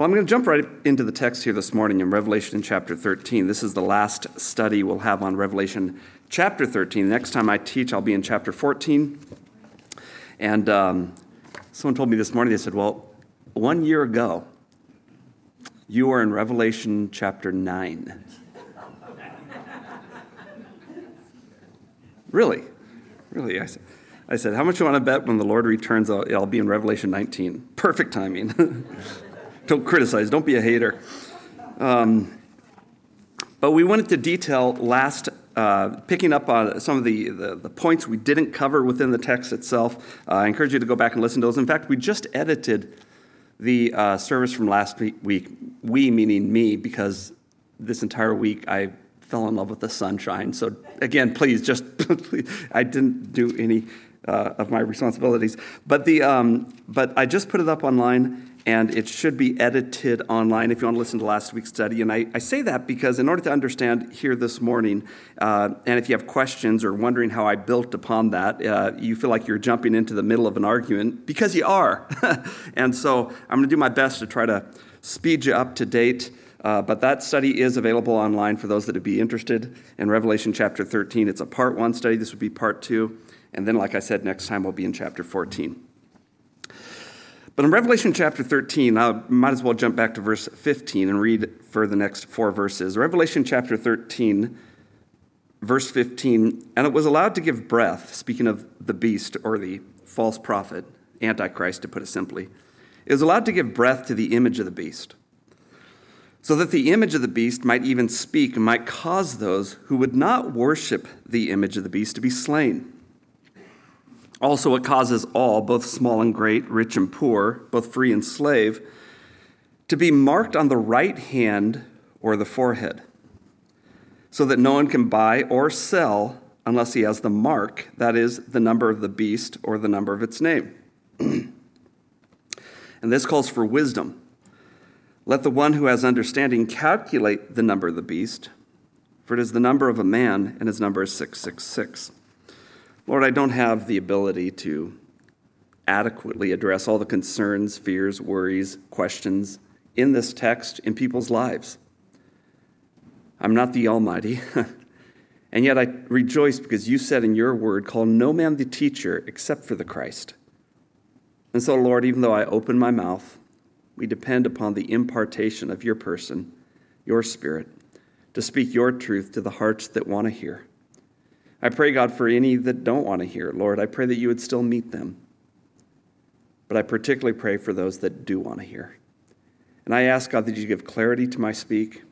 Well, I'm going to jump right into the text here this morning in Revelation chapter 13. This is the last study we'll have on Revelation chapter 13. The Next time I teach, I'll be in chapter 14. And um, someone told me this morning, they said, Well, one year ago, you were in Revelation chapter 9. really? Really? I said, I said, How much do you want to bet when the Lord returns? I'll be in Revelation 19. Perfect timing. don't criticize, don't be a hater. Um, but we went into detail last, uh, picking up on some of the, the, the, points we didn't cover within the text itself. Uh, I encourage you to go back and listen to those. In fact, we just edited the uh, service from last week. We, meaning me, because this entire week I fell in love with the sunshine. So, again, please, just, I didn't do any uh, of my responsibilities. But, the, um, but I just put it up online and it should be edited online if you want to listen to last week's study. And I, I say that because, in order to understand here this morning, uh, and if you have questions or wondering how I built upon that, uh, you feel like you're jumping into the middle of an argument, because you are. and so I'm going to do my best to try to speed you up to date. Uh, but that study is available online for those that would be interested in Revelation chapter 13. It's a part one study. This would be part two. And then, like I said, next time we'll be in chapter 14. But in Revelation chapter 13, I might as well jump back to verse 15 and read for the next four verses. Revelation chapter 13, verse 15, and it was allowed to give breath, speaking of the beast or the false prophet, Antichrist to put it simply. It was allowed to give breath to the image of the beast, so that the image of the beast might even speak and might cause those who would not worship the image of the beast to be slain. Also, it causes all, both small and great, rich and poor, both free and slave, to be marked on the right hand or the forehead, so that no one can buy or sell unless he has the mark, that is, the number of the beast or the number of its name. and this calls for wisdom. Let the one who has understanding calculate the number of the beast, for it is the number of a man, and his number is 666. Lord, I don't have the ability to adequately address all the concerns, fears, worries, questions in this text in people's lives. I'm not the Almighty. and yet I rejoice because you said in your word, Call no man the teacher except for the Christ. And so, Lord, even though I open my mouth, we depend upon the impartation of your person, your spirit, to speak your truth to the hearts that want to hear. I pray, God, for any that don't want to hear, Lord, I pray that you would still meet them. But I particularly pray for those that do want to hear. And I ask, God, that you give clarity to my speak.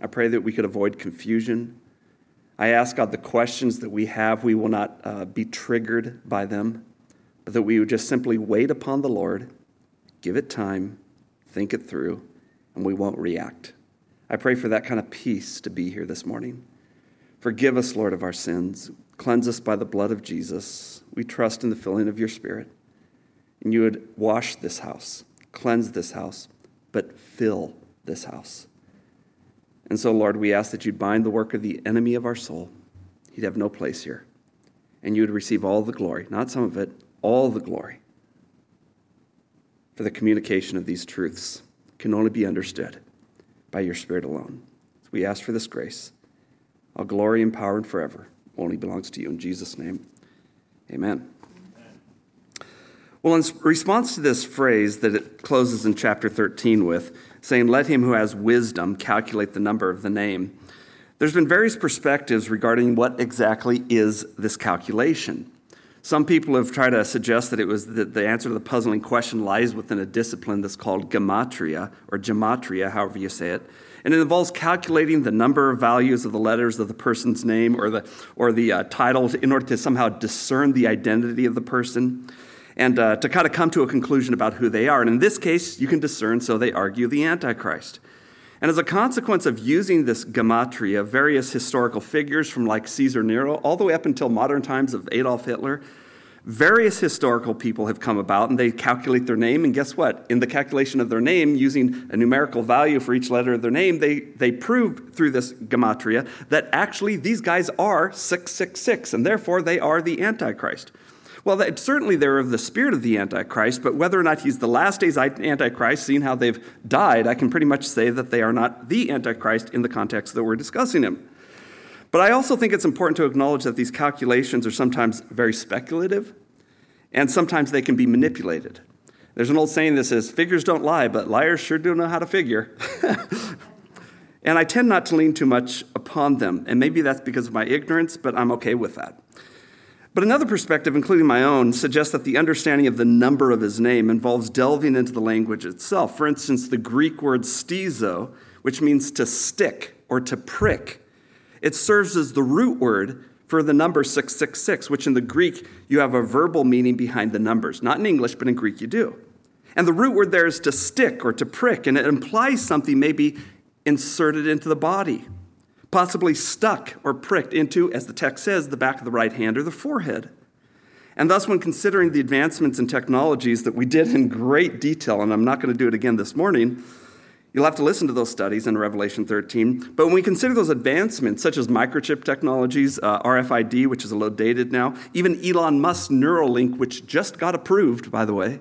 I pray that we could avoid confusion. I ask, God, the questions that we have, we will not uh, be triggered by them, but that we would just simply wait upon the Lord, give it time, think it through, and we won't react. I pray for that kind of peace to be here this morning. Forgive us, Lord, of our sins. Cleanse us by the blood of Jesus. We trust in the filling of your Spirit. And you would wash this house, cleanse this house, but fill this house. And so, Lord, we ask that you'd bind the work of the enemy of our soul. He'd have no place here. And you would receive all the glory, not some of it, all the glory for the communication of these truths can only be understood by your Spirit alone. So we ask for this grace. All glory and power and forever only belongs to you. In Jesus' name, amen. Well, in response to this phrase that it closes in chapter 13 with, saying, Let him who has wisdom calculate the number of the name, there's been various perspectives regarding what exactly is this calculation. Some people have tried to suggest that it was that the answer to the puzzling question lies within a discipline that's called gematria, or gematria, however you say it, and it involves calculating the number of values of the letters of the person's name or the, or the uh, title in order to somehow discern the identity of the person and uh, to kind of come to a conclusion about who they are. And in this case, you can discern, so they argue, the Antichrist. And as a consequence of using this gematria, various historical figures from like Caesar Nero all the way up until modern times of Adolf Hitler various historical people have come about and they calculate their name. And guess what? In the calculation of their name, using a numerical value for each letter of their name, they, they prove through this gematria that actually these guys are 666, and therefore they are the Antichrist. Well, that, certainly they're of the spirit of the Antichrist, but whether or not he's the last days Antichrist, seeing how they've died, I can pretty much say that they are not the Antichrist in the context that we're discussing him. But I also think it's important to acknowledge that these calculations are sometimes very speculative, and sometimes they can be manipulated. There's an old saying that says, figures don't lie, but liars sure do know how to figure. and I tend not to lean too much upon them, and maybe that's because of my ignorance, but I'm okay with that. But another perspective, including my own, suggests that the understanding of the number of his name involves delving into the language itself. For instance, the Greek word stizo, which means to stick or to prick, it serves as the root word for the number 666, which in the Greek you have a verbal meaning behind the numbers. Not in English, but in Greek you do. And the root word there is to stick or to prick, and it implies something maybe inserted into the body possibly stuck or pricked into, as the text says, the back of the right hand or the forehead. And thus, when considering the advancements in technologies that we did in great detail, and I'm not going to do it again this morning, you'll have to listen to those studies in Revelation 13. But when we consider those advancements, such as microchip technologies, uh, RFID, which is a little dated now, even Elon Musk's Neuralink, which just got approved, by the way,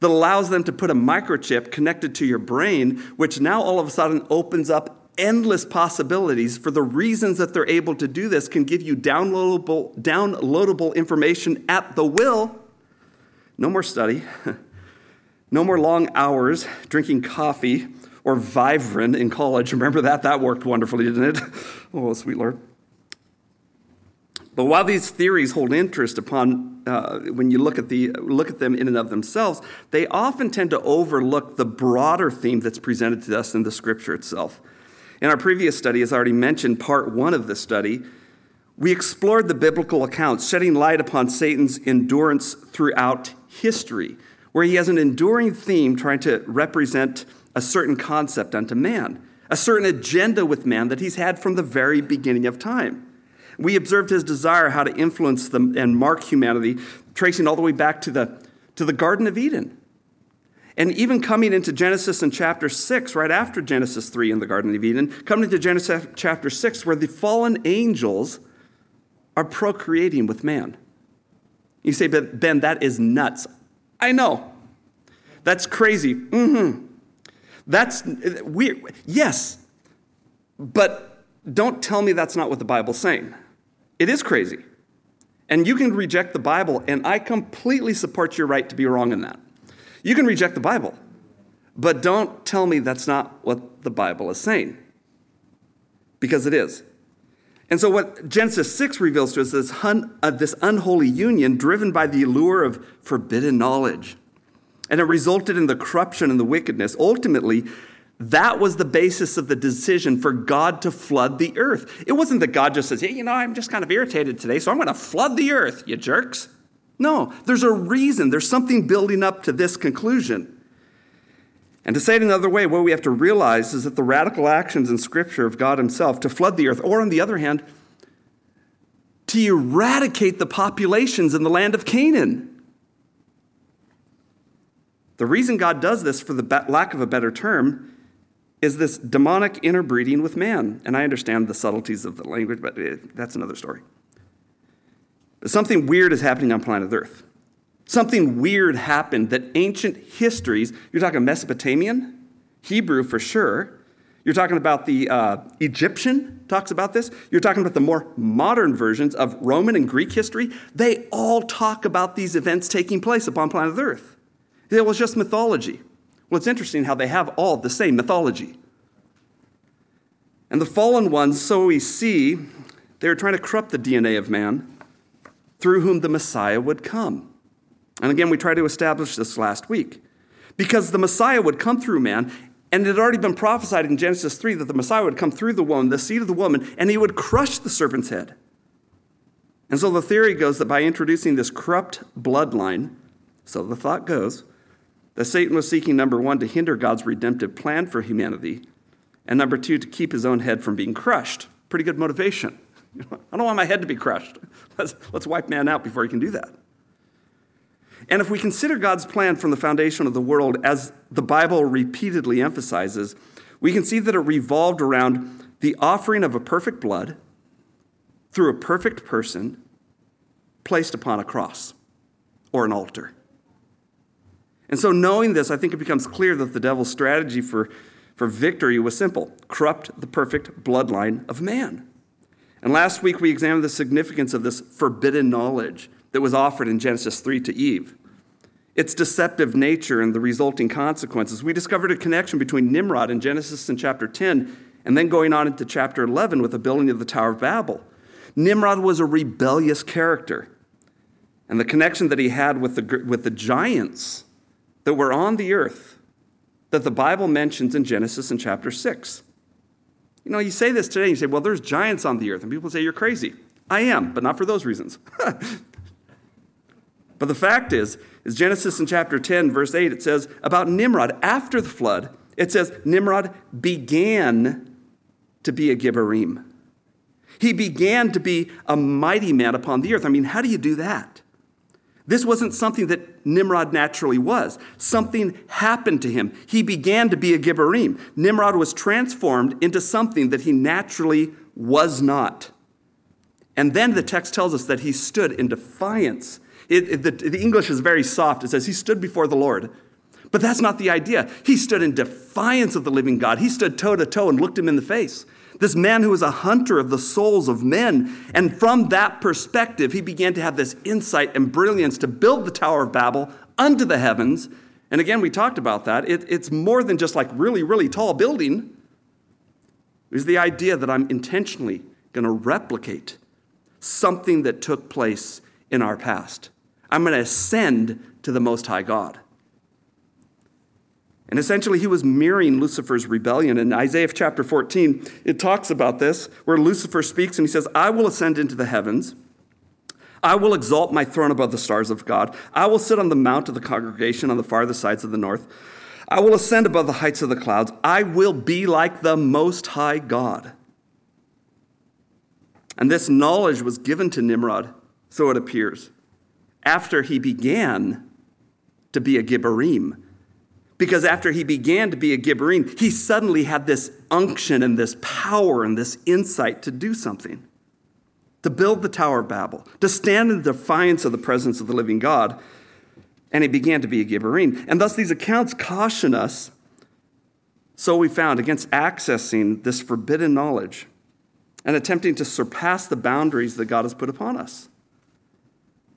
that allows them to put a microchip connected to your brain, which now all of a sudden opens up endless possibilities for the reasons that they're able to do this can give you downloadable, downloadable information at the will. No more study, no more long hours drinking coffee or Vivarin in college. Remember that? That worked wonderfully, didn't it? Oh, sweet Lord. But while these theories hold interest upon uh, when you look at, the, look at them in and of themselves, they often tend to overlook the broader theme that's presented to us in the scripture itself. In our previous study, as I already mentioned, part one of the study, we explored the biblical accounts, shedding light upon Satan's endurance throughout history, where he has an enduring theme trying to represent a certain concept unto man, a certain agenda with man that he's had from the very beginning of time. We observed his desire how to influence them and mark humanity, tracing all the way back to the, to the Garden of Eden. And even coming into Genesis in chapter 6, right after Genesis 3 in the Garden of Eden, coming into Genesis chapter 6, where the fallen angels are procreating with man. You say, but Ben, that is nuts. I know. That's crazy. Mm-hmm. That's weird. Yes, but don't tell me that's not what the Bible's saying. It is crazy. And you can reject the Bible, and I completely support your right to be wrong in that. You can reject the Bible, but don't tell me that's not what the Bible is saying, because it is. And so, what Genesis 6 reveals to us is this, un, uh, this unholy union driven by the allure of forbidden knowledge. And it resulted in the corruption and the wickedness. Ultimately, that was the basis of the decision for God to flood the earth. It wasn't that God just says, hey, you know, I'm just kind of irritated today, so I'm going to flood the earth, you jerks. No, there's a reason. There's something building up to this conclusion. And to say it another way, what we have to realize is that the radical actions in Scripture of God Himself to flood the earth, or on the other hand, to eradicate the populations in the land of Canaan. The reason God does this, for the lack of a better term, is this demonic interbreeding with man. And I understand the subtleties of the language, but eh, that's another story. Something weird is happening on planet Earth. Something weird happened that ancient histories, you're talking Mesopotamian, Hebrew for sure, you're talking about the uh, Egyptian talks about this. You're talking about the more modern versions of Roman and Greek history. They all talk about these events taking place upon planet Earth. It was just mythology. Well, it's interesting how they have all the same mythology. And the fallen ones, so we see, they're trying to corrupt the DNA of man through whom the Messiah would come. And again, we tried to establish this last week. Because the Messiah would come through man, and it had already been prophesied in Genesis 3 that the Messiah would come through the woman, the seed of the woman, and he would crush the serpent's head. And so the theory goes that by introducing this corrupt bloodline, so the thought goes, that Satan was seeking, number one, to hinder God's redemptive plan for humanity, and number two, to keep his own head from being crushed. Pretty good motivation. I don't want my head to be crushed. Let's, let's wipe man out before he can do that. And if we consider God's plan from the foundation of the world, as the Bible repeatedly emphasizes, we can see that it revolved around the offering of a perfect blood through a perfect person placed upon a cross. or an altar. And so, knowing this, I think it becomes clear that the devil's strategy for, for victory was simple corrupt the perfect bloodline of man. And last week, we examined the significance of this forbidden knowledge that was offered in Genesis 3 to Eve. Its deceptive nature and the resulting consequences. We discovered a connection between Nimrod in Genesis in chapter 10 and then going on into chapter 11 with the building of the Tower of Babel. Nimrod was a rebellious character. And the connection that he had with the, with the giants that were on the earth that the Bible mentions in Genesis in chapter 6. You know, you say this today, and you say, well, there's giants on the earth. And people say, you're crazy. I am, but not for those reasons. but the fact is, is Genesis in chapter 10, verse 8, it says about Nimrod after the flood, it says Nimrod began to be a Gibborim. He began to be a mighty man upon the earth. I mean, how do you do that? This wasn't something that Nimrod naturally was. Something happened to him. He began to be a Gibborim. Nimrod was transformed into something that he naturally was not. And then the text tells us that he stood in defiance. It, it, the, the English is very soft. It says he stood before the Lord. But that's not the idea. He stood in defiance of the living God. He stood toe to toe and looked him in the face. This man who was a hunter of the souls of men. And from that perspective, he began to have this insight and brilliance to build the Tower of Babel unto the heavens. And again, we talked about that. It, it's more than just like really, really tall building. It was the idea that I'm intentionally going to replicate something that took place in our past. I'm going to ascend to the Most High God. And essentially, he was mirroring Lucifer's rebellion. In Isaiah chapter 14, it talks about this, where Lucifer speaks and he says, I will ascend into the heavens. I will exalt my throne above the stars of God. I will sit on the mount of the congregation on the farthest sides of the north. I will ascend above the heights of the clouds. I will be like the Most High God. And this knowledge was given to Nimrod, so it appears, after he began to be a Gibborim, because after he began to be a Gibborim, he suddenly had this unction and this power and this insight to do something, to build the Tower of Babel, to stand in defiance of the presence of the living God. And he began to be a Gibborim. And thus, these accounts caution us, so we found, against accessing this forbidden knowledge and attempting to surpass the boundaries that God has put upon us.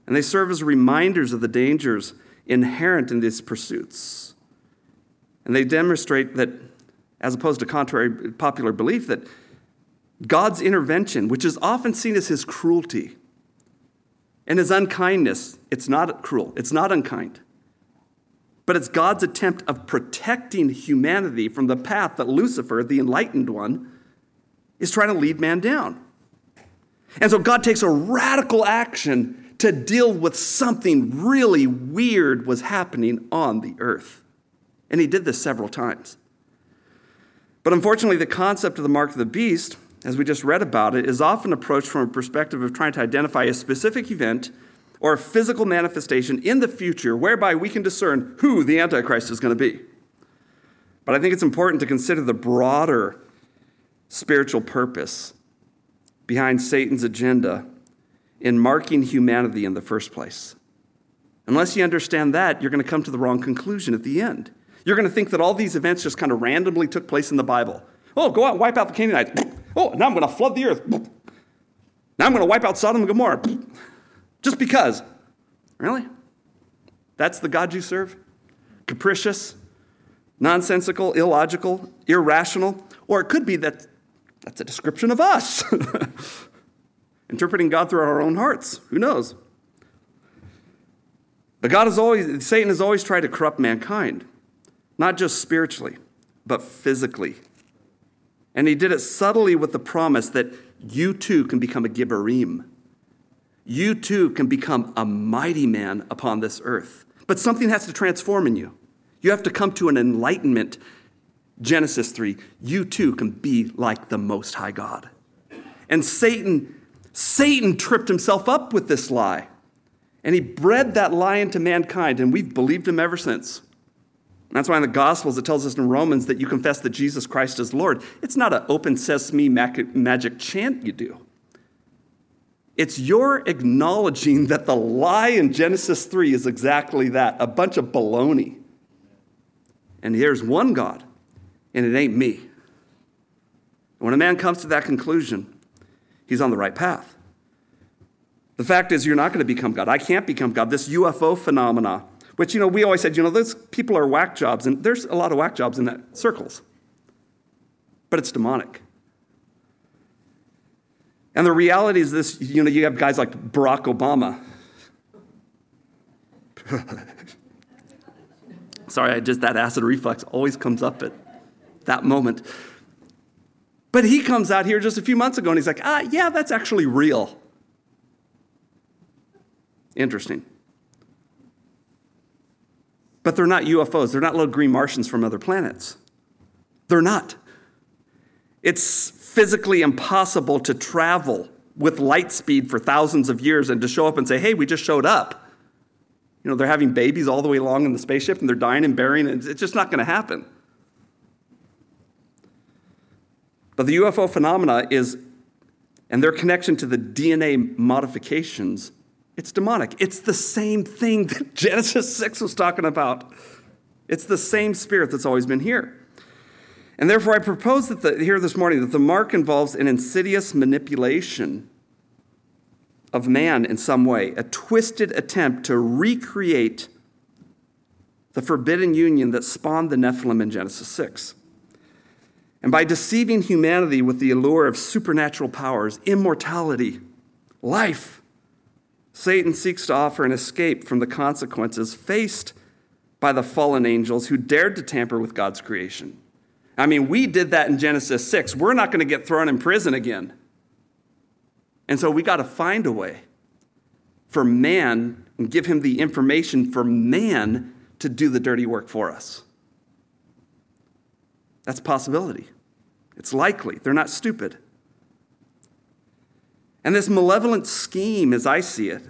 And they serve as reminders of the dangers inherent in these pursuits. And they demonstrate that, as opposed to contrary popular belief, that God's intervention, which is often seen as his cruelty and his unkindness, it's not cruel, it's not unkind. But it's God's attempt of protecting humanity from the path that Lucifer, the enlightened one, is trying to lead man down. And so God takes a radical action to deal with something really weird was happening on the earth. And he did this several times. But unfortunately, the concept of the mark of the beast, as we just read about it, is often approached from a perspective of trying to identify a specific event or a physical manifestation in the future whereby we can discern who the Antichrist is going to be. But I think it's important to consider the broader spiritual purpose behind Satan's agenda in marking humanity in the first place. Unless you understand that, you're going to come to the wrong conclusion at the end. You're going to think that all these events just kind of randomly took place in the Bible. Oh, go out and wipe out the Canaanites. Oh, now I'm going to flood the earth. Now I'm going to wipe out Sodom and Gomorrah. Just because. Really? That's the God you serve? Capricious, nonsensical, illogical, irrational? Or it could be that that's a description of us. Interpreting God through our own hearts. Who knows? But God is always, Satan has always tried to corrupt mankind not just spiritually, but physically. And he did it subtly with the promise that you too can become a Gibborim. You too can become a mighty man upon this earth. But something has to transform in you. You have to come to an enlightenment. Genesis 3, you too can be like the Most High God. And Satan, Satan tripped himself up with this lie. And he bred that lie into mankind, and we've believed him ever since. That's why in the Gospels it tells us in Romans that you confess that Jesus Christ is Lord. It's not an open sesame magic chant you do. It's your acknowledging that the lie in Genesis 3 is exactly that a bunch of baloney. And there's one God, and it ain't me. When a man comes to that conclusion, he's on the right path. The fact is, you're not going to become God. I can't become God. This UFO phenomena, which, you know, we always said, you know, those people are whack jobs, and there's a lot of whack jobs in that circles. But it's demonic. And the reality is this you know, you have guys like Barack Obama. Sorry, I just that acid reflux always comes up at that moment. But he comes out here just a few months ago and he's like, ah, yeah, that's actually real. Interesting. But they're not UFOs. They're not little green Martians from other planets. They're not. It's physically impossible to travel with light speed for thousands of years and to show up and say, hey, we just showed up. You know, they're having babies all the way along in the spaceship and they're dying and burying, and it's just not going to happen. But the UFO phenomena is, and their connection to the DNA modifications, it's demonic. It's the same thing that Genesis 6 was talking about. It's the same spirit that's always been here. And therefore, I propose that the, here this morning that the mark involves an insidious manipulation of man in some way, a twisted attempt to recreate the forbidden union that spawned the Nephilim in Genesis 6. And by deceiving humanity with the allure of supernatural powers, immortality, life, Satan seeks to offer an escape from the consequences faced by the fallen angels who dared to tamper with God's creation. I mean, we did that in Genesis 6. We're not going to get thrown in prison again. And so we got to find a way for man and give him the information for man to do the dirty work for us. That's possibility. It's likely. They're not stupid. And this malevolent scheme, as I see it,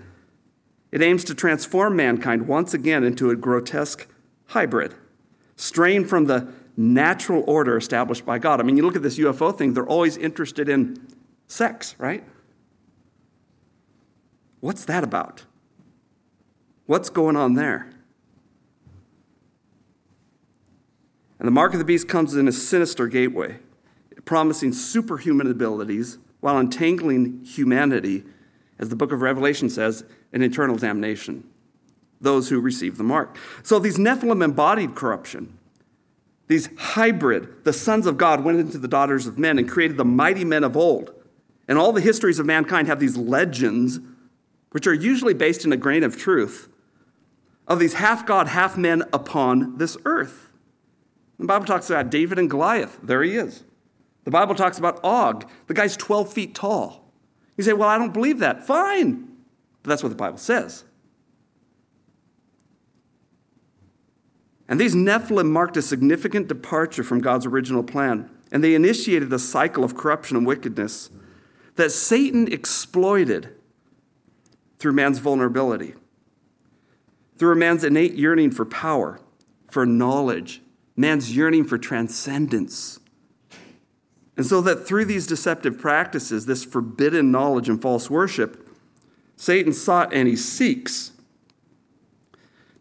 it aims to transform mankind once again into a grotesque hybrid, strained from the natural order established by God. I mean, you look at this UFO thing, they're always interested in sex, right? What's that about? What's going on there? And the mark of the beast comes in a sinister gateway, promising superhuman abilities while entangling humanity, as the book of Revelation says, in eternal damnation. Those who receive the mark. So these Nephilim embodied corruption. These hybrid, the sons of God went into the daughters of men and created the mighty men of old. And all the histories of mankind have these legends, which are usually based in a grain of truth, of these half God, half men upon this earth. The Bible talks about David and Goliath. There he is. The Bible talks about Og. The guy's 12 feet tall. You say, Well, I don't believe that. Fine. But that's what the Bible says. And these Nephilim marked a significant departure from God's original plan, and they initiated a cycle of corruption and wickedness that Satan exploited through man's vulnerability, through man's innate yearning for power, for knowledge, man's yearning for transcendence. And so that through these deceptive practices, this forbidden knowledge and false worship, Satan sought and he seeks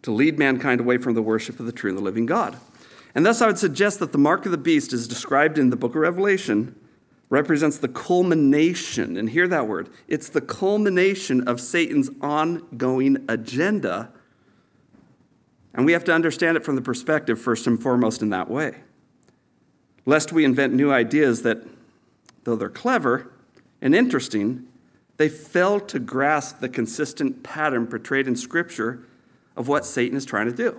to lead mankind away from the worship of the true and the living God. And thus, I would suggest that the mark of the beast, as described in the book of Revelation, represents the culmination, and hear that word, it's the culmination of Satan's ongoing agenda. And we have to understand it from the perspective, first and foremost, in that way. Lest we invent new ideas that, though they're clever and interesting, they fail to grasp the consistent pattern portrayed in Scripture of what Satan is trying to do.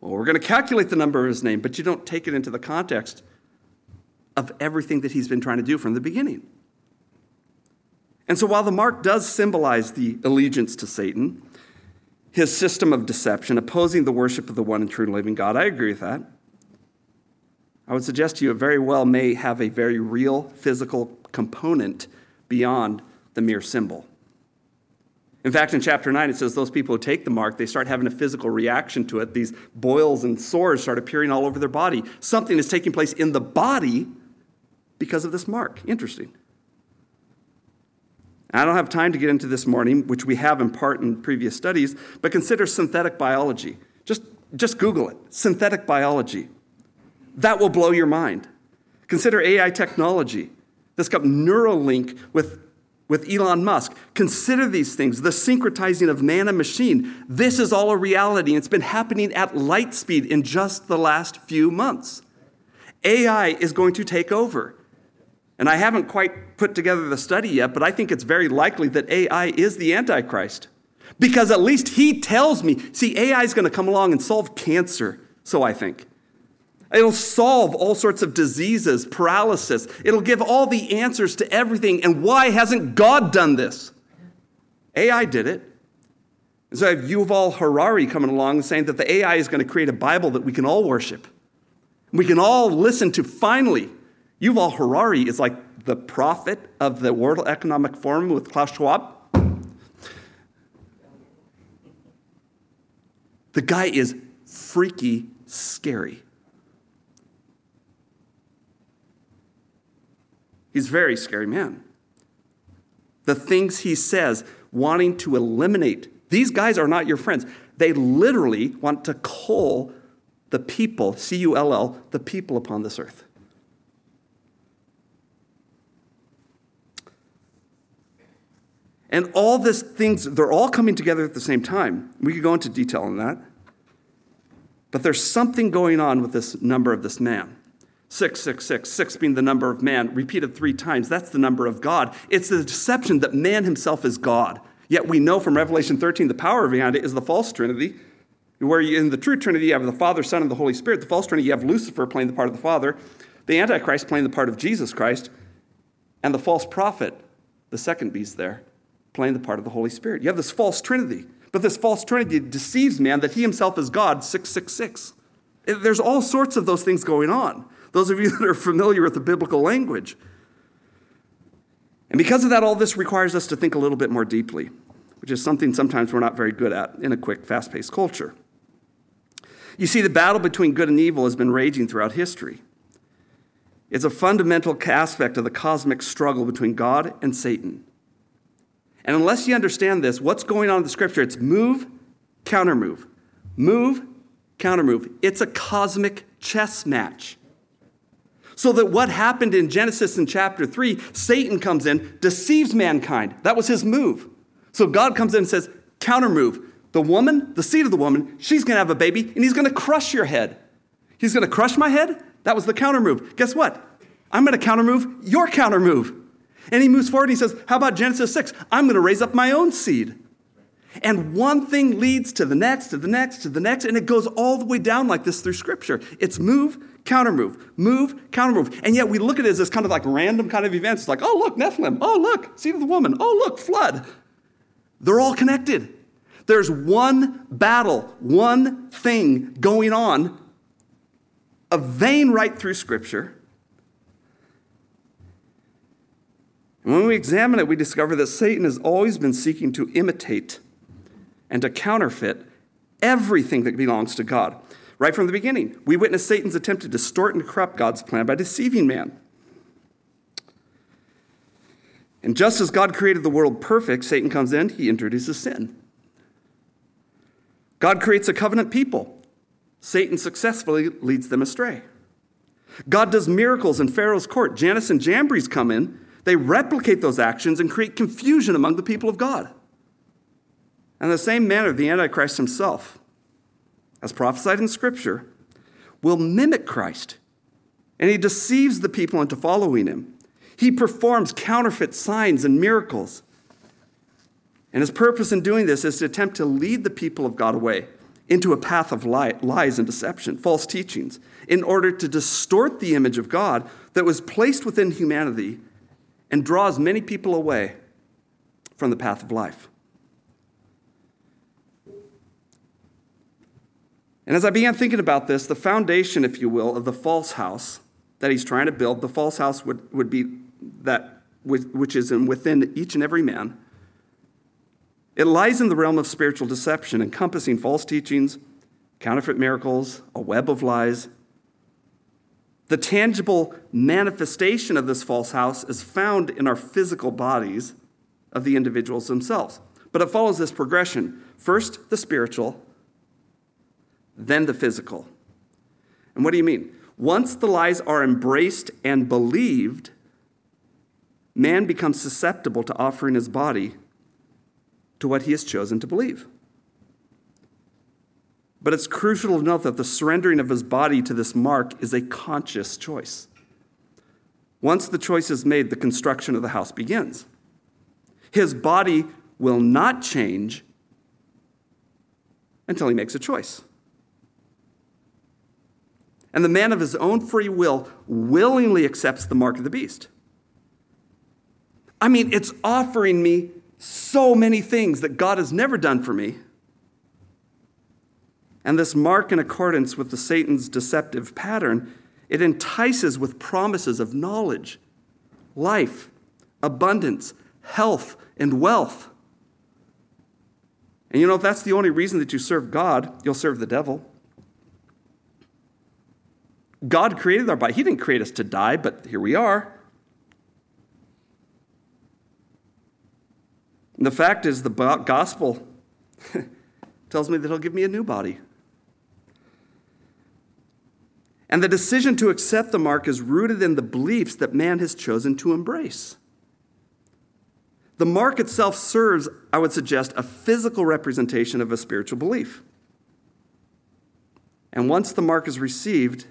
Well, we're going to calculate the number of his name, but you don't take it into the context of everything that he's been trying to do from the beginning. And so, while the mark does symbolize the allegiance to Satan, his system of deception, opposing the worship of the one and true living God, I agree with that. I would suggest to you it very well may have a very real physical component beyond the mere symbol. In fact, in chapter 9, it says those people who take the mark, they start having a physical reaction to it. These boils and sores start appearing all over their body. Something is taking place in the body because of this mark. Interesting. I don't have time to get into this morning, which we have in part in previous studies, but consider synthetic biology. Just, just Google it synthetic biology. That will blow your mind. Consider AI technology. This got Neuralink with, with Elon Musk. Consider these things the syncretizing of man and machine. This is all a reality, and it's been happening at light speed in just the last few months. AI is going to take over. And I haven't quite put together the study yet, but I think it's very likely that AI is the Antichrist. Because at least he tells me, see, AI is going to come along and solve cancer, so I think. It'll solve all sorts of diseases, paralysis. It'll give all the answers to everything. And why hasn't God done this? AI did it. And so I have Yuval Harari coming along saying that the AI is going to create a Bible that we can all worship. We can all listen to finally Yuval Harari is like the prophet of the World Economic Forum with Klaus Schwab. The guy is freaky scary. He's a very scary man. The things he says, wanting to eliminate, these guys are not your friends. They literally want to cull the people, C U L L, the people upon this earth. And all these things, they're all coming together at the same time. We could go into detail on that. But there's something going on with this number of this man. 666, 6 being the number of man, repeated three times. That's the number of God. It's the deception that man himself is God. Yet we know from Revelation 13 the power behind it is the false Trinity, where in the true Trinity you have the Father, Son, and the Holy Spirit. The false Trinity you have Lucifer playing the part of the Father, the Antichrist playing the part of Jesus Christ, and the false prophet, the second beast there, playing the part of the Holy Spirit. You have this false trinity, but this false trinity deceives man that he himself is God 666. There's all sorts of those things going on. Those of you that are familiar with the biblical language. And because of that, all this requires us to think a little bit more deeply, which is something sometimes we're not very good at in a quick, fast paced culture. You see, the battle between good and evil has been raging throughout history. It's a fundamental aspect of the cosmic struggle between God and Satan. And unless you understand this, what's going on in the scripture? It's move, counter move, move, counter move. It's a cosmic chess match. So that what happened in Genesis in chapter 3, Satan comes in, deceives mankind. That was his move. So God comes in and says, counter move. The woman, the seed of the woman, she's going to have a baby and he's going to crush your head. He's going to crush my head? That was the counter move. Guess what? I'm going to counter move your counter move. And he moves forward and he says, How about Genesis 6? I'm going to raise up my own seed. And one thing leads to the next, to the next, to the next, and it goes all the way down like this through Scripture. It's move, counter move, move, counter move. And yet we look at it as this kind of like random kind of events. It's like, oh, look, Nephilim. Oh, look, seed of the woman. Oh, look, flood. They're all connected. There's one battle, one thing going on, a vein right through Scripture And when we examine it, we discover that Satan has always been seeking to imitate and to counterfeit everything that belongs to God. Right from the beginning, we witness Satan's attempt to distort and corrupt God's plan by deceiving man. And just as God created the world perfect, Satan comes in, he introduces sin. God creates a covenant people. Satan successfully leads them astray. God does miracles in Pharaoh's court. Jannes and Jambres come in they replicate those actions and create confusion among the people of God. And in the same manner, the Antichrist himself, as prophesied in Scripture, will mimic Christ. And he deceives the people into following him. He performs counterfeit signs and miracles. And his purpose in doing this is to attempt to lead the people of God away into a path of lies and deception, false teachings, in order to distort the image of God that was placed within humanity and draws many people away from the path of life. And as I began thinking about this, the foundation, if you will, of the false house that he's trying to build, the false house would, would be that which is in within each and every man. It lies in the realm of spiritual deception, encompassing false teachings, counterfeit miracles, a web of lies, the tangible manifestation of this false house is found in our physical bodies of the individuals themselves. But it follows this progression first the spiritual, then the physical. And what do you mean? Once the lies are embraced and believed, man becomes susceptible to offering his body to what he has chosen to believe. But it's crucial to note that the surrendering of his body to this mark is a conscious choice. Once the choice is made, the construction of the house begins. His body will not change until he makes a choice. And the man of his own free will willingly accepts the mark of the beast. I mean, it's offering me so many things that God has never done for me. And this mark, in accordance with the Satan's deceptive pattern, it entices with promises of knowledge, life, abundance, health, and wealth. And you know, if that's the only reason that you serve God, you'll serve the devil. God created our body. He didn't create us to die, but here we are. And the fact is, the gospel tells me that He'll give me a new body. And the decision to accept the mark is rooted in the beliefs that man has chosen to embrace. The mark itself serves, I would suggest, a physical representation of a spiritual belief. And once the mark is received,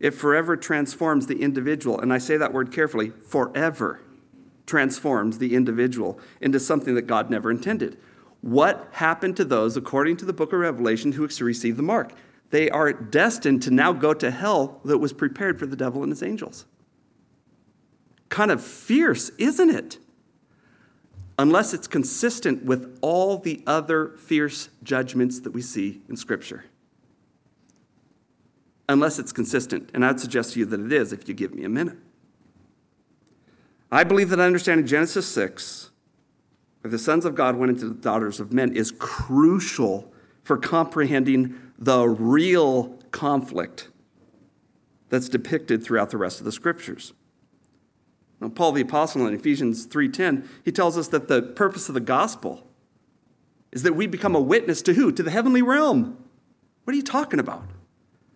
it forever transforms the individual. And I say that word carefully forever transforms the individual into something that God never intended. What happened to those, according to the book of Revelation, who received the mark? They are destined to now go to hell that was prepared for the devil and his angels. Kind of fierce, isn't it? Unless it's consistent with all the other fierce judgments that we see in Scripture. Unless it's consistent. And I'd suggest to you that it is if you give me a minute. I believe that understanding Genesis 6, where the sons of God went into the daughters of men, is crucial for comprehending the real conflict that's depicted throughout the rest of the scriptures. Now, Paul the apostle in Ephesians 3:10, he tells us that the purpose of the gospel is that we become a witness to who? To the heavenly realm. What are you talking about?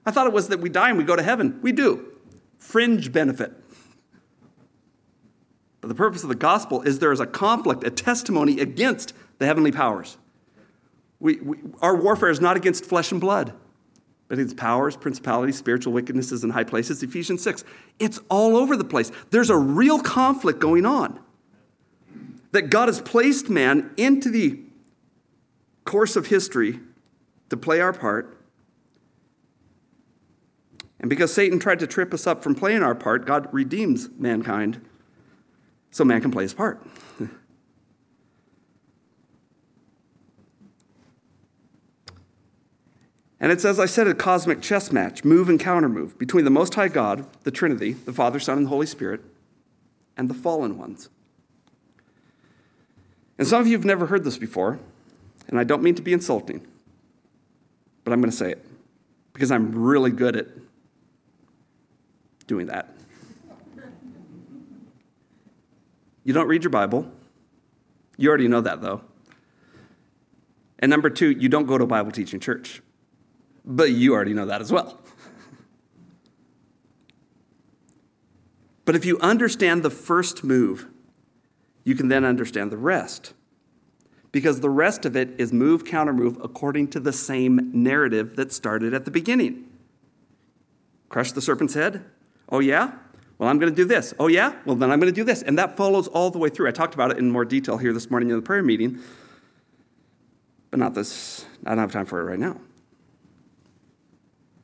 I thought it was that we die and we go to heaven. We do. Fringe benefit. But the purpose of the gospel is there is a conflict, a testimony against the heavenly powers. We, we, our warfare is not against flesh and blood, but against powers, principalities, spiritual wickednesses in high places. Ephesians 6. It's all over the place. There's a real conflict going on. That God has placed man into the course of history to play our part. And because Satan tried to trip us up from playing our part, God redeems mankind so man can play his part. and it's, as I said, a cosmic chess match, move and counter move, between the Most High God, the Trinity, the Father, Son, and the Holy Spirit, and the fallen ones. And some of you have never heard this before, and I don't mean to be insulting, but I'm going to say it because I'm really good at doing that. You don't read your Bible. You already know that, though. And number two, you don't go to Bible teaching church. But you already know that as well. But if you understand the first move, you can then understand the rest. Because the rest of it is move, counter move according to the same narrative that started at the beginning. Crush the serpent's head? Oh, yeah? Well, I'm going to do this. Oh, yeah? Well, then I'm going to do this. And that follows all the way through. I talked about it in more detail here this morning in the prayer meeting, but not this. I don't have time for it right now.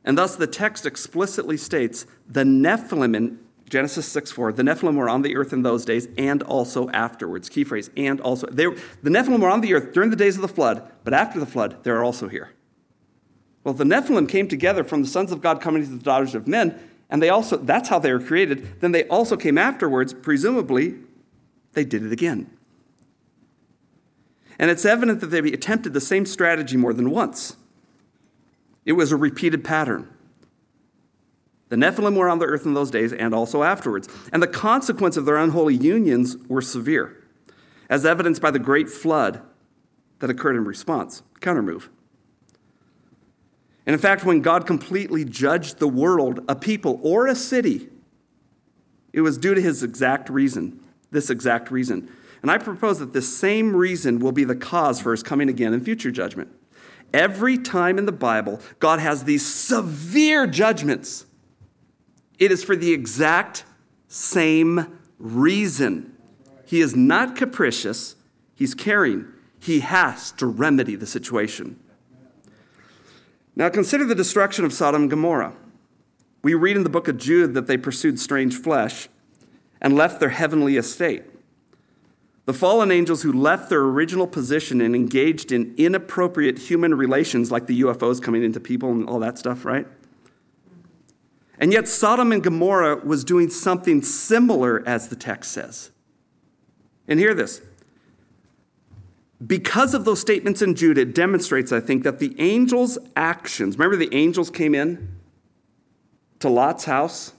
And thus, the text explicitly states the Nephilim in Genesis 6 4, the Nephilim were on the earth in those days and also afterwards. Key phrase, and also. They, the Nephilim were on the earth during the days of the flood, but after the flood, they're also here. Well, the Nephilim came together from the sons of God coming to the daughters of men and they also, that's how they were created. Then they also came afterwards, presumably, they did it again. And it's evident that they attempted the same strategy more than once. It was a repeated pattern. The Nephilim were on the earth in those days and also afterwards. And the consequence of their unholy unions were severe. as evidenced by the great flood that occurred in response. Countermove. And in fact, when God completely judged the world, a people, or a city, it was due to his exact reason, this exact reason. And I propose that this same reason will be the cause for his coming again in future judgment. Every time in the Bible, God has these severe judgments. It is for the exact same reason. He is not capricious, he's caring. He has to remedy the situation. Now, consider the destruction of Sodom and Gomorrah. We read in the book of Jude that they pursued strange flesh and left their heavenly estate. The fallen angels who left their original position and engaged in inappropriate human relations, like the UFOs coming into people and all that stuff, right? And yet, Sodom and Gomorrah was doing something similar, as the text says. And hear this because of those statements in Jude, it demonstrates, I think, that the angels' actions remember, the angels came in to Lot's house,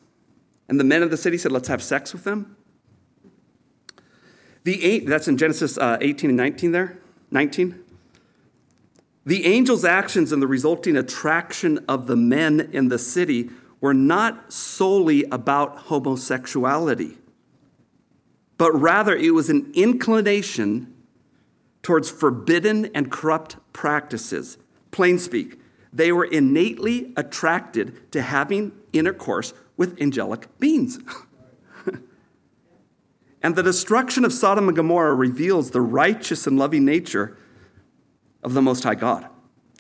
and the men of the city said, Let's have sex with them. The eight, that's in Genesis uh, 18 and 19 there. 19. The angels' actions and the resulting attraction of the men in the city were not solely about homosexuality, but rather it was an inclination towards forbidden and corrupt practices. Plain speak, they were innately attracted to having intercourse with angelic beings. and the destruction of Sodom and Gomorrah reveals the righteous and loving nature of the Most High God.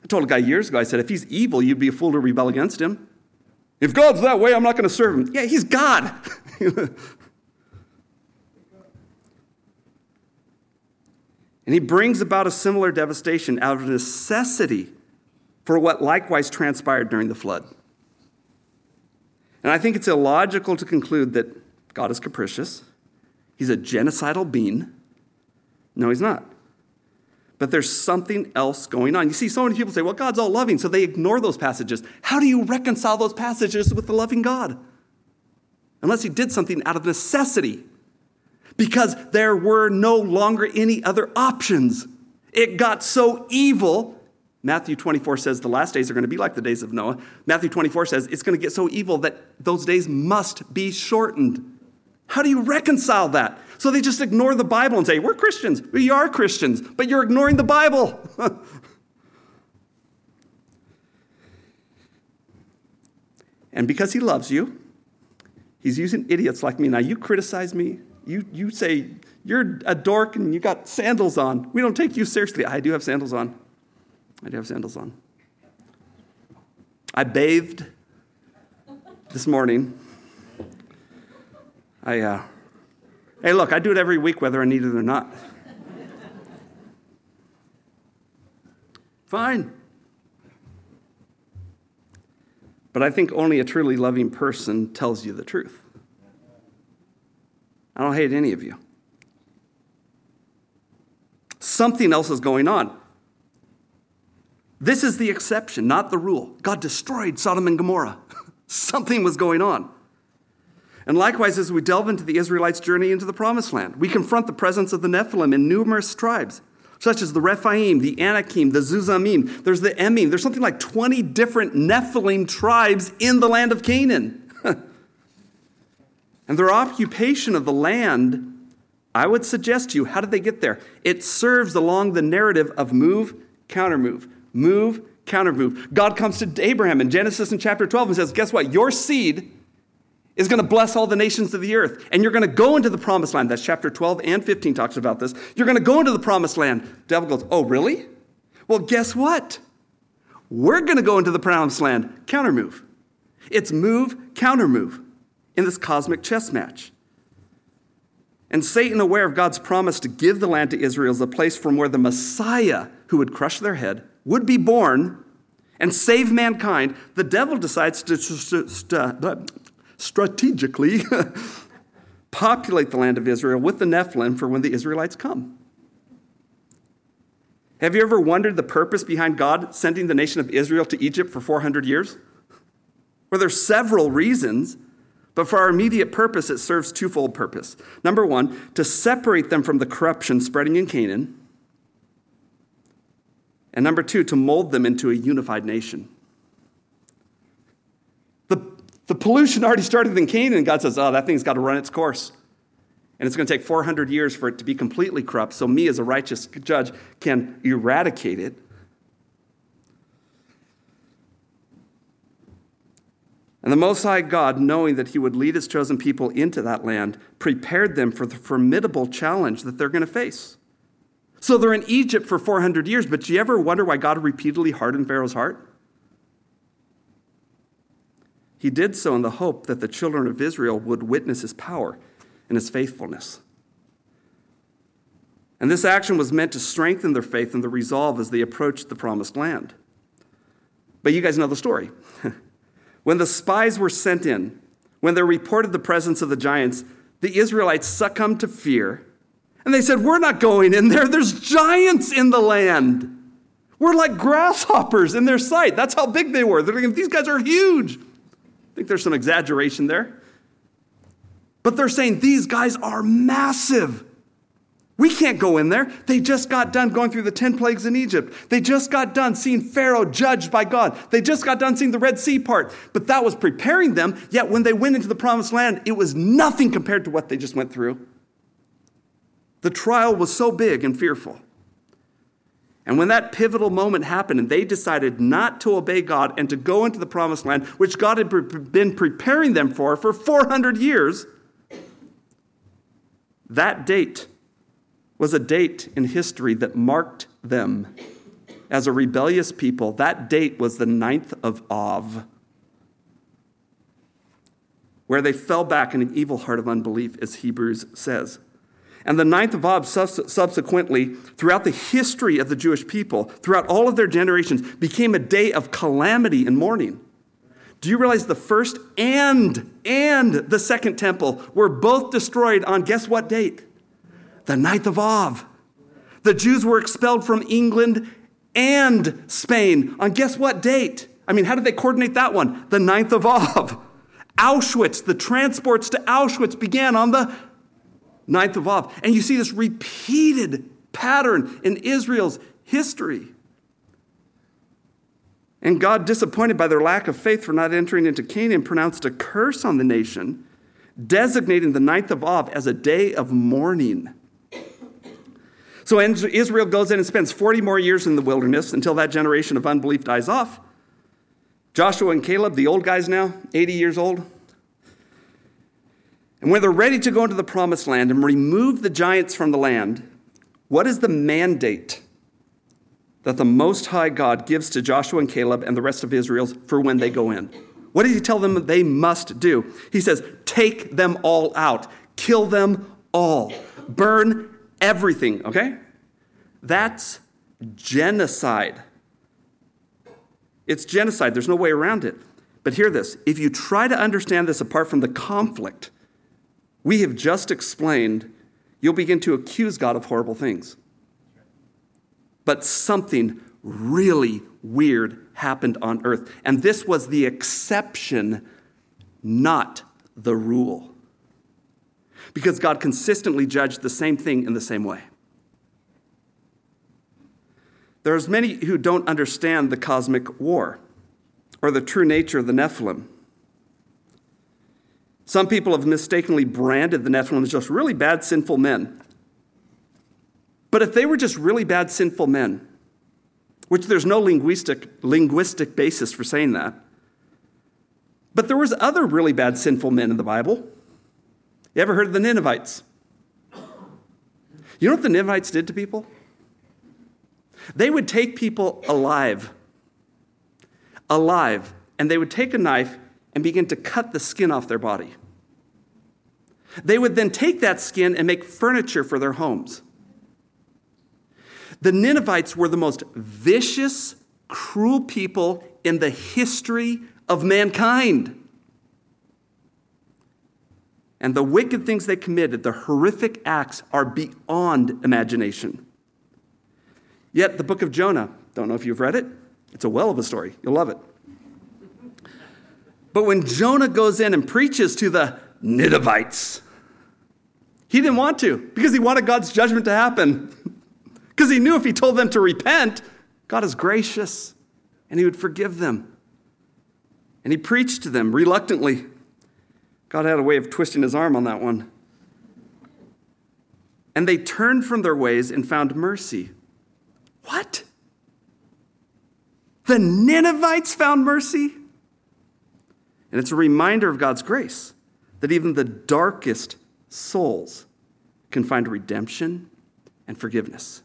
I told a guy years ago, I said, if he's evil, you'd be a fool to rebel against him. If God's that way, I'm not going to serve him. Yeah, he's God. And he brings about a similar devastation out of necessity for what likewise transpired during the flood. And I think it's illogical to conclude that God is capricious, he's a genocidal being. No, he's not. But there's something else going on. You see, so many people say, well, God's all loving, so they ignore those passages. How do you reconcile those passages with the loving God? Unless he did something out of necessity because there were no longer any other options. It got so evil. Matthew 24 says the last days are going to be like the days of Noah. Matthew 24 says it's going to get so evil that those days must be shortened. How do you reconcile that? So they just ignore the Bible and say, We're Christians. We are Christians, but you're ignoring the Bible. and because he loves you, he's using idiots like me. Now, you criticize me, you, you say, You're a dork and you got sandals on. We don't take you seriously. I do have sandals on. I do have sandals on. I bathed this morning. I, uh, hey, look, I do it every week whether I need it or not. Fine. But I think only a truly loving person tells you the truth. I don't hate any of you. Something else is going on. This is the exception, not the rule. God destroyed Sodom and Gomorrah. Something was going on. And likewise, as we delve into the Israelites' journey into the promised land, we confront the presence of the Nephilim in numerous tribes, such as the Rephaim, the Anakim, the Zuzamim. There's the Emim. There's something like 20 different Nephilim tribes in the land of Canaan. And their occupation of the land, I would suggest to you, how did they get there? It serves along the narrative of move, counter move, move, counter move. God comes to Abraham in Genesis in chapter 12 and says, Guess what? Your seed is going to bless all the nations of the earth. And you're going to go into the promised land. That's chapter 12 and 15 talks about this. You're going to go into the promised land. Devil goes, Oh, really? Well, guess what? We're going to go into the promised land. Counter move. It's move, countermove in this cosmic chess match. And Satan, aware of God's promise to give the land to Israel as a place from where the Messiah, who would crush their head, would be born and save mankind, the devil decides to st- uh, strategically populate the land of Israel with the Nephilim for when the Israelites come. Have you ever wondered the purpose behind God sending the nation of Israel to Egypt for 400 years? Well, there's several reasons, But for our immediate purpose, it serves twofold purpose. Number one, to separate them from the corruption spreading in Canaan. And number two, to mold them into a unified nation. The, the pollution already started in Canaan, and God says, oh, that thing's got to run its course. And it's going to take 400 years for it to be completely corrupt, so me as a righteous judge can eradicate it. And the Most High God, knowing that He would lead His chosen people into that land, prepared them for the formidable challenge that they're going to face. So they're in Egypt for 400 years, but do you ever wonder why God repeatedly hardened Pharaoh's heart? He did so in the hope that the children of Israel would witness His power and His faithfulness. And this action was meant to strengthen their faith and their resolve as they approached the promised land. But you guys know the story. When the spies were sent in, when they reported the presence of the giants, the Israelites succumbed to fear. And they said, We're not going in there. There's giants in the land. We're like grasshoppers in their sight. That's how big they were. They're thinking, These guys are huge. I think there's some exaggeration there. But they're saying, These guys are massive. We can't go in there. They just got done going through the 10 plagues in Egypt. They just got done seeing Pharaoh judged by God. They just got done seeing the Red Sea part. But that was preparing them. Yet when they went into the promised land, it was nothing compared to what they just went through. The trial was so big and fearful. And when that pivotal moment happened and they decided not to obey God and to go into the promised land, which God had been preparing them for for 400 years, that date was a date in history that marked them as a rebellious people. That date was the 9th of Av, where they fell back in an evil heart of unbelief, as Hebrews says. And the 9th of Av subsequently, throughout the history of the Jewish people, throughout all of their generations, became a day of calamity and mourning. Do you realize the first and and the second temple were both destroyed on guess what date? The ninth of Av. The Jews were expelled from England and Spain on guess what date? I mean, how did they coordinate that one? The ninth of Av. Auschwitz, the transports to Auschwitz began on the ninth of Av. And you see this repeated pattern in Israel's history. And God, disappointed by their lack of faith for not entering into Canaan, pronounced a curse on the nation, designating the ninth of Av as a day of mourning. So Israel goes in and spends 40 more years in the wilderness until that generation of unbelief dies off. Joshua and Caleb, the old guys now, 80 years old. And when they're ready to go into the promised land and remove the giants from the land, what is the mandate that the Most High God gives to Joshua and Caleb and the rest of Israel for when they go in? What does he tell them they must do? He says, Take them all out, kill them all, burn everything, okay? That's genocide. It's genocide. There's no way around it. But hear this if you try to understand this apart from the conflict we have just explained, you'll begin to accuse God of horrible things. But something really weird happened on earth. And this was the exception, not the rule because God consistently judged the same thing in the same way. There's many who don't understand the cosmic war or the true nature of the Nephilim. Some people have mistakenly branded the Nephilim as just really bad, sinful men. But if they were just really bad, sinful men, which there's no linguistic, linguistic basis for saying that, but there was other really bad, sinful men in the Bible. You ever heard of the Ninevites? You know what the Ninevites did to people? They would take people alive, alive, and they would take a knife and begin to cut the skin off their body. They would then take that skin and make furniture for their homes. The Ninevites were the most vicious, cruel people in the history of mankind and the wicked things they committed, the horrific acts, are beyond imagination. Yet, the book of Jonah, don't know if you've read it, it's a well of a story. You'll love it. But when Jonah goes in and preaches to the Ninevites, he didn't want to because he wanted God's judgment to happen. Because he knew if he told them to repent, God is gracious and he would forgive them. And he preached to them reluctantly. God had a way of twisting his arm on that one. And they turned from their ways and found mercy. What? The Ninevites found mercy? And it's a reminder of God's grace that even the darkest souls can find redemption and forgiveness.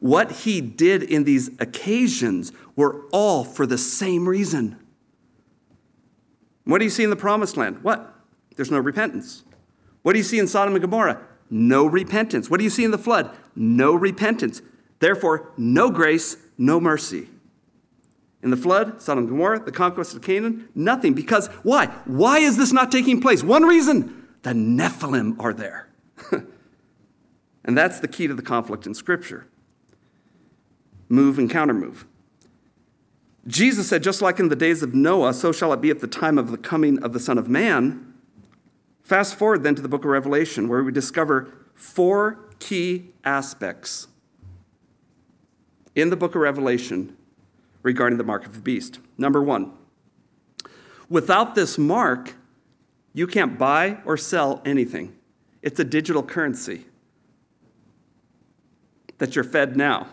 What he did in these occasions were all for the same reason. What do you see in the promised land? What? There's no repentance. What do you see in Sodom and Gomorrah? No repentance. What do you see in the flood? No repentance. Therefore, no grace, no mercy. In the flood, Sodom and Gomorrah, the conquest of Canaan, nothing. Because why? Why is this not taking place? One reason the Nephilim are there. and that's the key to the conflict in Scripture move and countermove. Jesus said, just like in the days of Noah, so shall it be at the time of the coming of the Son of Man. Fast forward then to the book of Revelation, where we discover four key aspects in the book of Revelation regarding the mark of the beast. Number one, without this mark, you can't buy or sell anything. It's a digital currency that you're fed now.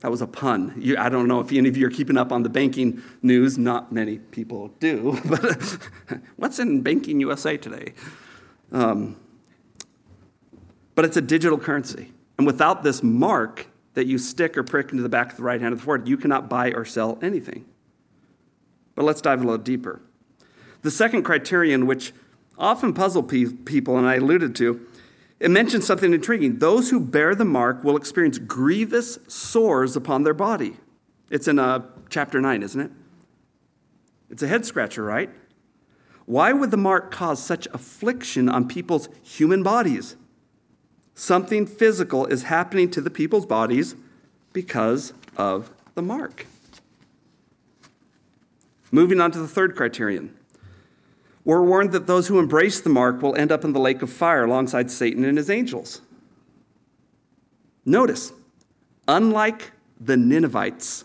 That was a pun. You, I don't know if any of you are keeping up on the banking news. Not many people do. But what's in Banking USA today? Um, but it's a digital currency. And without this mark that you stick or prick into the back of the right hand of the forehead, you cannot buy or sell anything. But let's dive a little deeper. The second criterion, which often puzzle pe- people, and I alluded to, it mentions something intriguing. Those who bear the mark will experience grievous sores upon their body. It's in uh, chapter 9, isn't it? It's a head scratcher, right? Why would the mark cause such affliction on people's human bodies? Something physical is happening to the people's bodies because of the mark. Moving on to the third criterion we're warned that those who embrace the mark will end up in the lake of fire alongside Satan and his angels. Notice, unlike the Ninevites,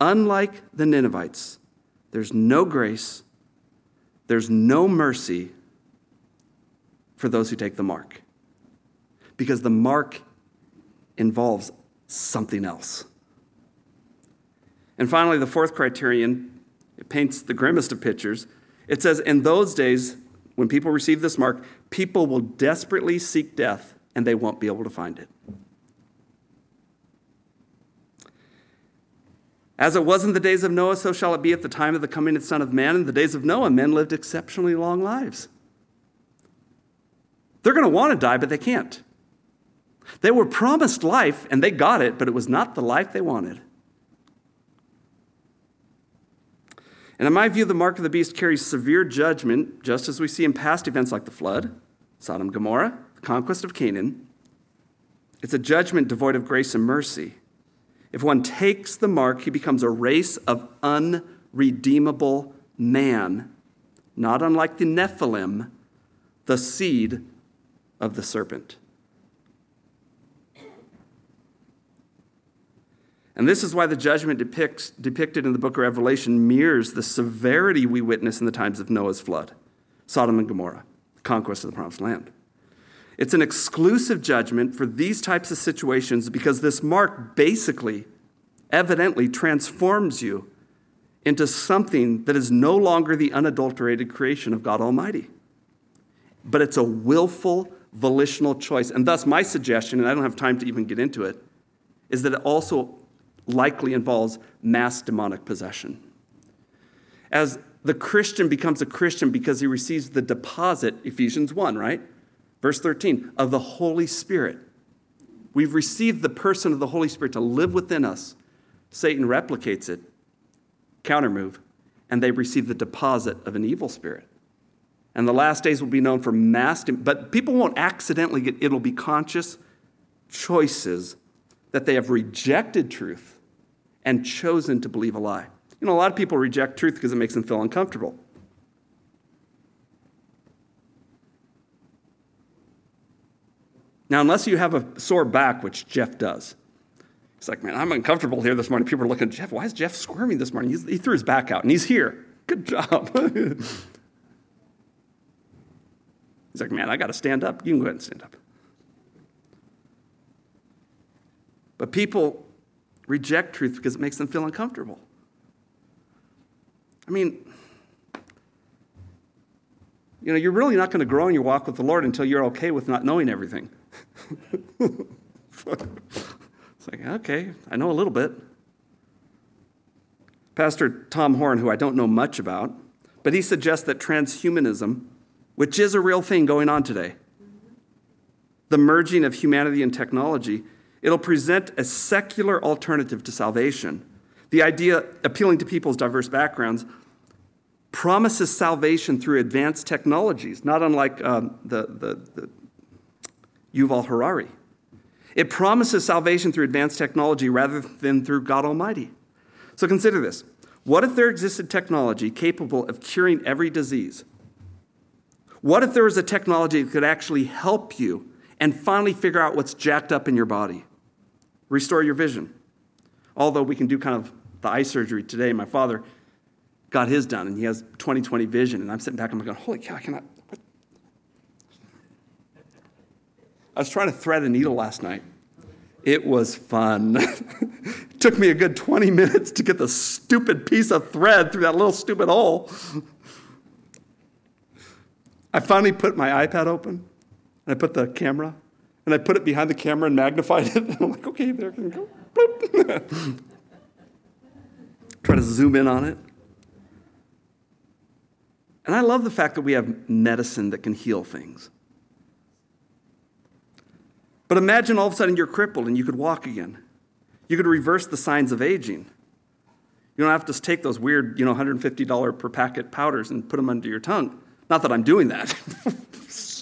unlike the Ninevites, there's no grace, there's no mercy for those who take the mark. Because the mark involves something else. And finally, the fourth criterion, it paints the grimmest of pictures it says, In those days, when people receive this mark, people will desperately seek death and they won't be able to find it. As it was in the days of Noah, so shall it be at the time of the coming of the Son of Man. In the days of Noah, men lived exceptionally long lives. They're going to want to die, but they can't. They were promised life and they got it, but it was not the life they wanted. And in my view, the mark of the beast carries severe judgment, just as we see in past events like the flood, Sodom and Gomorrah, the conquest of Canaan. It's a judgment devoid of grace and mercy. If one takes the mark, he becomes a race of unredeemable man, not unlike the Nephilim, the seed of the serpent. And this is why the judgment depicts, depicted in the book of Revelation mirrors the severity we witness in the times of Noah's flood, Sodom and Gomorrah, the conquest of the promised land. It's an exclusive judgment for these types of situations because this mark basically, evidently, transforms you into something that is no longer the unadulterated creation of God Almighty. But it's a willful, volitional choice. And thus, my suggestion, and I don't have time to even get into it, is that it also likely involves mass demonic possession. As the Christian becomes a Christian because he receives the deposit, Ephesians 1, right? Verse 13, of the Holy Spirit. We've received the person of the Holy Spirit to live within us. Satan replicates it, countermove, and they receive the deposit of an evil spirit. And the last days will be known for mass, but people won't accidentally get, it'll be conscious choices that they have rejected truth and chosen to believe a lie. You know, a lot of people reject truth because it makes them feel uncomfortable. Now, unless you have a sore back, which Jeff does, he's like, man, I'm uncomfortable here this morning. People are looking at Jeff. Why is Jeff squirming this morning? He's, he threw his back out and he's here. Good job. he's like, man, I got to stand up. You can go ahead and stand up. But people reject truth because it makes them feel uncomfortable. I mean, you know, you're really not going to grow in your walk with the Lord until you're okay with not knowing everything. it's like, okay, I know a little bit. Pastor Tom Horn, who I don't know much about, but he suggests that transhumanism, which is a real thing going on today, the merging of humanity and technology, it'll present a secular alternative to salvation. The idea, appealing to people's diverse backgrounds, promises salvation through advanced technologies, not unlike um, the, the, the Yuval Harari. It promises salvation through advanced technology rather than through God Almighty. So consider this. What if there existed technology capable of curing every disease? What if there was a technology that could actually help you and finally figure out what's jacked up in your body? Restore your vision. Although we can do kind of the eye surgery today, my father got his done and he has 20/20 vision. And I'm sitting back, and I'm going, holy cow, I cannot. What? I was trying to thread a needle last night. It was fun. it took me a good 20 minutes to get the stupid piece of thread through that little stupid hole. I finally put my iPad open and I put the camera and I put it behind the camera and magnified it. And I'm like, okay, there can go. Try to zoom in on it. And I love the fact that we have medicine that can heal things. But imagine all of a sudden you're crippled and you could walk again. You could reverse the signs of aging. You don't have to take those weird, you know, $150 per packet powders and put them under your tongue. Not that I'm doing that.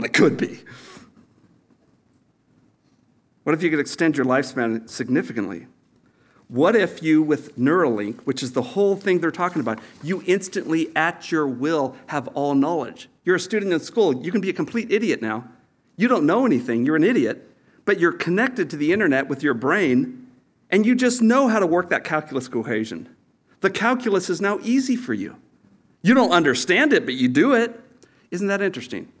But it could be. What if you could extend your lifespan significantly? What if you, with Neuralink, which is the whole thing they're talking about, you instantly, at your will, have all knowledge? You're a student in school, you can be a complete idiot now. You don't know anything, you're an idiot, but you're connected to the internet with your brain, and you just know how to work that calculus equation. The calculus is now easy for you. You don't understand it, but you do it. Isn't that interesting?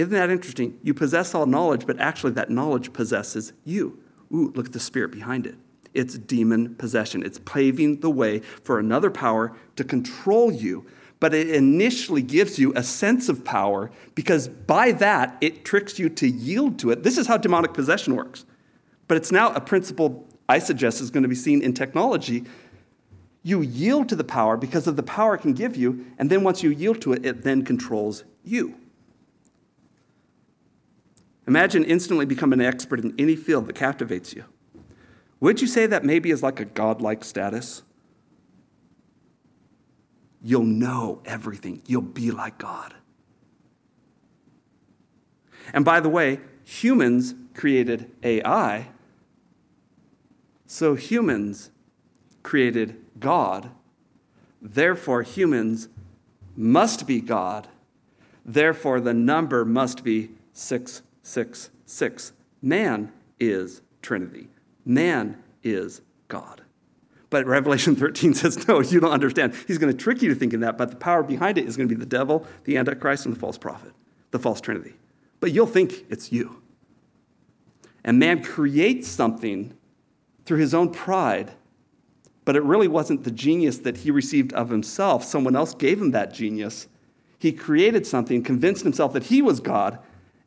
Isn't that interesting? You possess all knowledge, but actually, that knowledge possesses you. Ooh, look at the spirit behind it. It's demon possession. It's paving the way for another power to control you. But it initially gives you a sense of power because by that it tricks you to yield to it. This is how demonic possession works. But it's now a principle I suggest is going to be seen in technology. You yield to the power because of the power it can give you, and then once you yield to it, it then controls you. Imagine instantly becoming an expert in any field that captivates you. Would you say that maybe is like a godlike status? You'll know everything, you'll be like God. And by the way, humans created AI, so humans created God. Therefore, humans must be God. Therefore, the number must be 666. Man is Trinity. Man is God. But Revelation 13 says, no, you don't understand. He's going to trick you to thinking that, but the power behind it is going to be the devil, the Antichrist, and the false prophet, the false Trinity. But you'll think it's you. And man creates something through his own pride, but it really wasn't the genius that he received of himself. Someone else gave him that genius. He created something, convinced himself that he was God,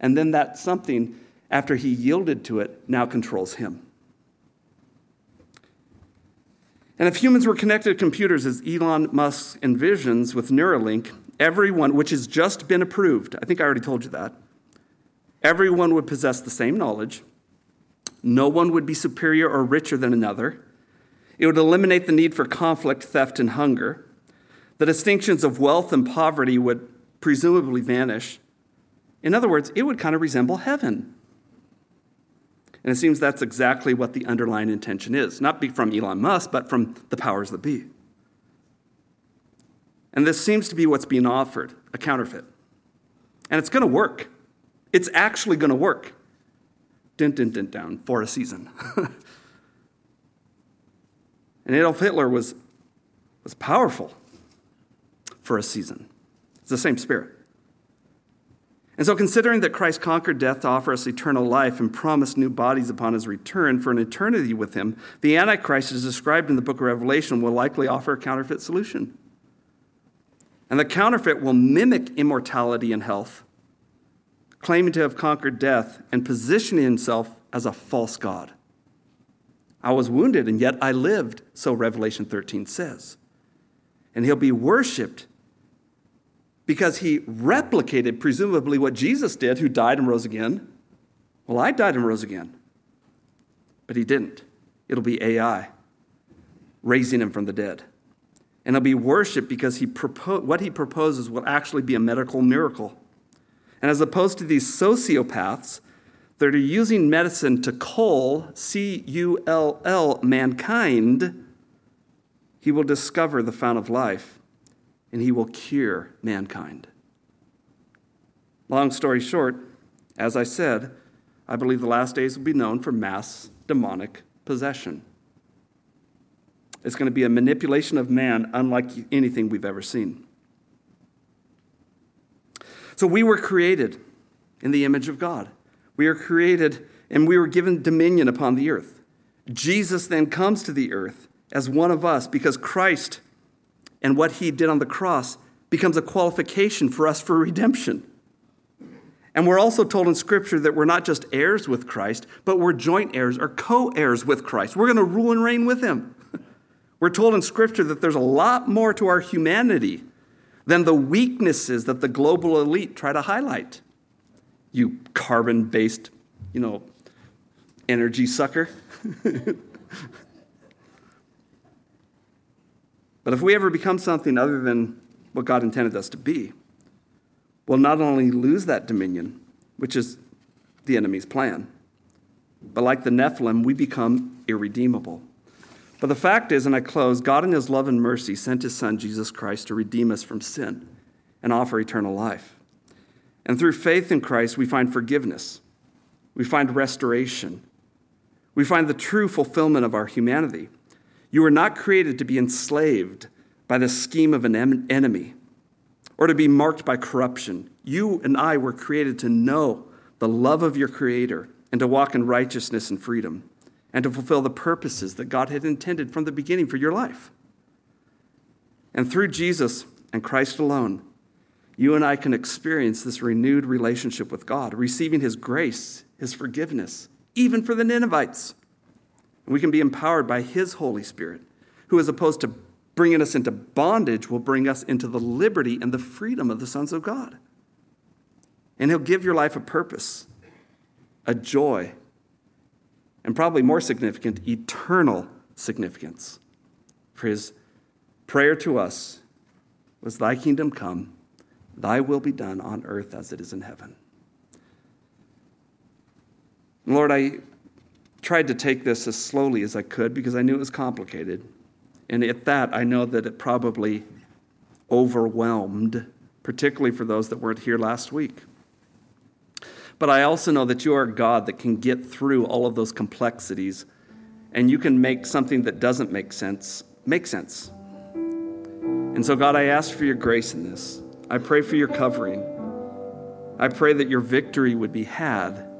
and then that something, after he yielded to it, now controls him. And if humans were connected to computers as Elon Musk envisions with Neuralink, everyone, which has just been approved, I think I already told you that, everyone would possess the same knowledge. No one would be superior or richer than another. It would eliminate the need for conflict, theft, and hunger. The distinctions of wealth and poverty would presumably vanish. In other words, it would kind of resemble heaven. And it seems that's exactly what the underlying intention is not from Elon Musk, but from the powers that be. And this seems to be what's being offered a counterfeit. And it's going to work. It's actually going to work. Dint, dint, dint down for a season. and Adolf Hitler was, was powerful for a season. It's the same spirit. And so, considering that Christ conquered death to offer us eternal life and promised new bodies upon his return for an eternity with him, the Antichrist, as described in the book of Revelation, will likely offer a counterfeit solution. And the counterfeit will mimic immortality and health, claiming to have conquered death and positioning himself as a false God. I was wounded, and yet I lived, so Revelation 13 says. And he'll be worshiped because he replicated, presumably, what Jesus did, who died and rose again. Well, I died and rose again. But he didn't. It'll be AI raising him from the dead. And he'll be worshiped because he propo- what he proposes will actually be a medical miracle. And as opposed to these sociopaths that are using medicine to cull, C U L L, mankind, he will discover the fount of life and he will cure mankind. Long story short, as I said, I believe the last days will be known for mass demonic possession. It's going to be a manipulation of man unlike anything we've ever seen. So we were created in the image of God. We are created and we were given dominion upon the earth. Jesus then comes to the earth as one of us because Christ and what he did on the cross becomes a qualification for us for redemption. And we're also told in Scripture that we're not just heirs with Christ, but we're joint heirs or co heirs with Christ. We're going to rule and reign with him. We're told in Scripture that there's a lot more to our humanity than the weaknesses that the global elite try to highlight. You carbon based, you know, energy sucker. But if we ever become something other than what God intended us to be, we'll not only lose that dominion, which is the enemy's plan, but like the Nephilim, we become irredeemable. But the fact is, and I close, God in His love and mercy sent His Son, Jesus Christ, to redeem us from sin and offer eternal life. And through faith in Christ, we find forgiveness, we find restoration, we find the true fulfillment of our humanity. You were not created to be enslaved by the scheme of an enemy or to be marked by corruption. You and I were created to know the love of your Creator and to walk in righteousness and freedom and to fulfill the purposes that God had intended from the beginning for your life. And through Jesus and Christ alone, you and I can experience this renewed relationship with God, receiving His grace, His forgiveness, even for the Ninevites. And we can be empowered by His Holy Spirit, who, as opposed to bringing us into bondage, will bring us into the liberty and the freedom of the sons of God. And He'll give your life a purpose, a joy, and probably more significant, eternal significance. For His prayer to us was, Thy kingdom come, Thy will be done on earth as it is in heaven. Lord, I tried to take this as slowly as I could because I knew it was complicated. And at that, I know that it probably overwhelmed, particularly for those that weren't here last week. But I also know that you are a God that can get through all of those complexities and you can make something that doesn't make sense make sense. And so, God, I ask for your grace in this. I pray for your covering. I pray that your victory would be had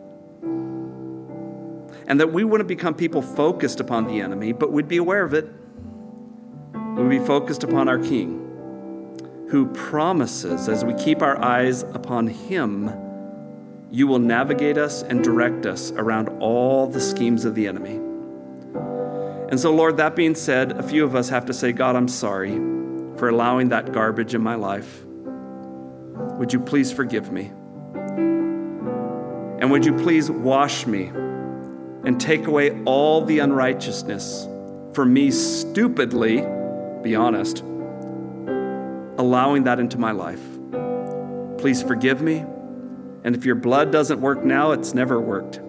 and that we wouldn't become people focused upon the enemy, but we'd be aware of it. We'd be focused upon our King, who promises, as we keep our eyes upon Him, you will navigate us and direct us around all the schemes of the enemy. And so, Lord, that being said, a few of us have to say, God, I'm sorry for allowing that garbage in my life. Would you please forgive me? And would you please wash me and take away all the unrighteousness for me stupidly, be honest, allowing that into my life. Please forgive me. And if your blood doesn't work now, it's never worked.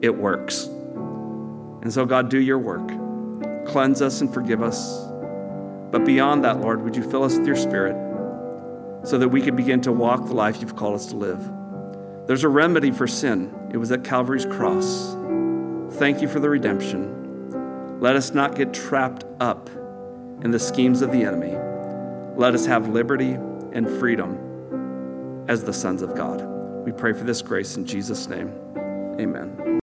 it works. And so, God, do your work. Cleanse us and forgive us. But beyond that, Lord, would you fill us with your spirit so that we could begin to walk the life you've called us to live? There's a remedy for sin, it was at Calvary's cross. Thank you for the redemption. Let us not get trapped up in the schemes of the enemy. Let us have liberty and freedom as the sons of God. We pray for this grace in Jesus' name. Amen.